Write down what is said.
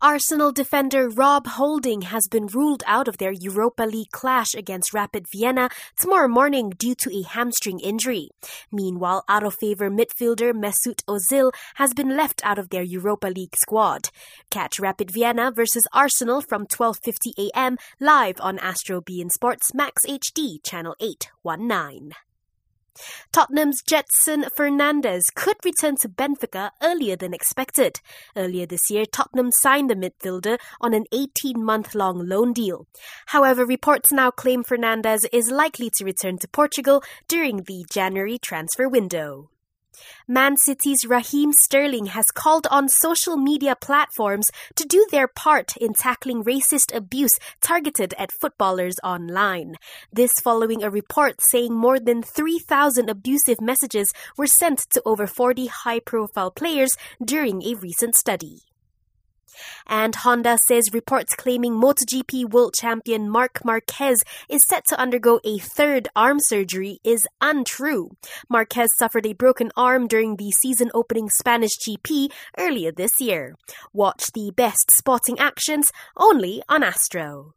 Arsenal defender Rob Holding has been ruled out of their Europa League clash against Rapid Vienna tomorrow morning due to a hamstring injury. Meanwhile, out of favour midfielder Mesut Ozil has been left out of their Europa League squad. Catch Rapid Vienna versus Arsenal from 12:50 a.m. live on Astro beIN Sports Max HD channel 819. Tottenham's Gedson Fernandes could return to Benfica earlier than expected. Earlier this year, Tottenham signed the midfielder on an 18 month long loan deal. However, reports now claim Fernandes is likely to return to Portugal during the January transfer window. Man City's Raheem Sterling has called on social media platforms to do their part in tackling racist abuse targeted at footballers online. This following a report saying more than 3,000 abusive messages were sent to over 40 high profile players during a recent study. And Honda says reports claiming MotoGP world champion Marc Marquez is set to undergo a third arm surgery is untrue. Marquez suffered a broken arm during the season opening Spanish GP earlier this year. Watch the best sporting actions only on Astro.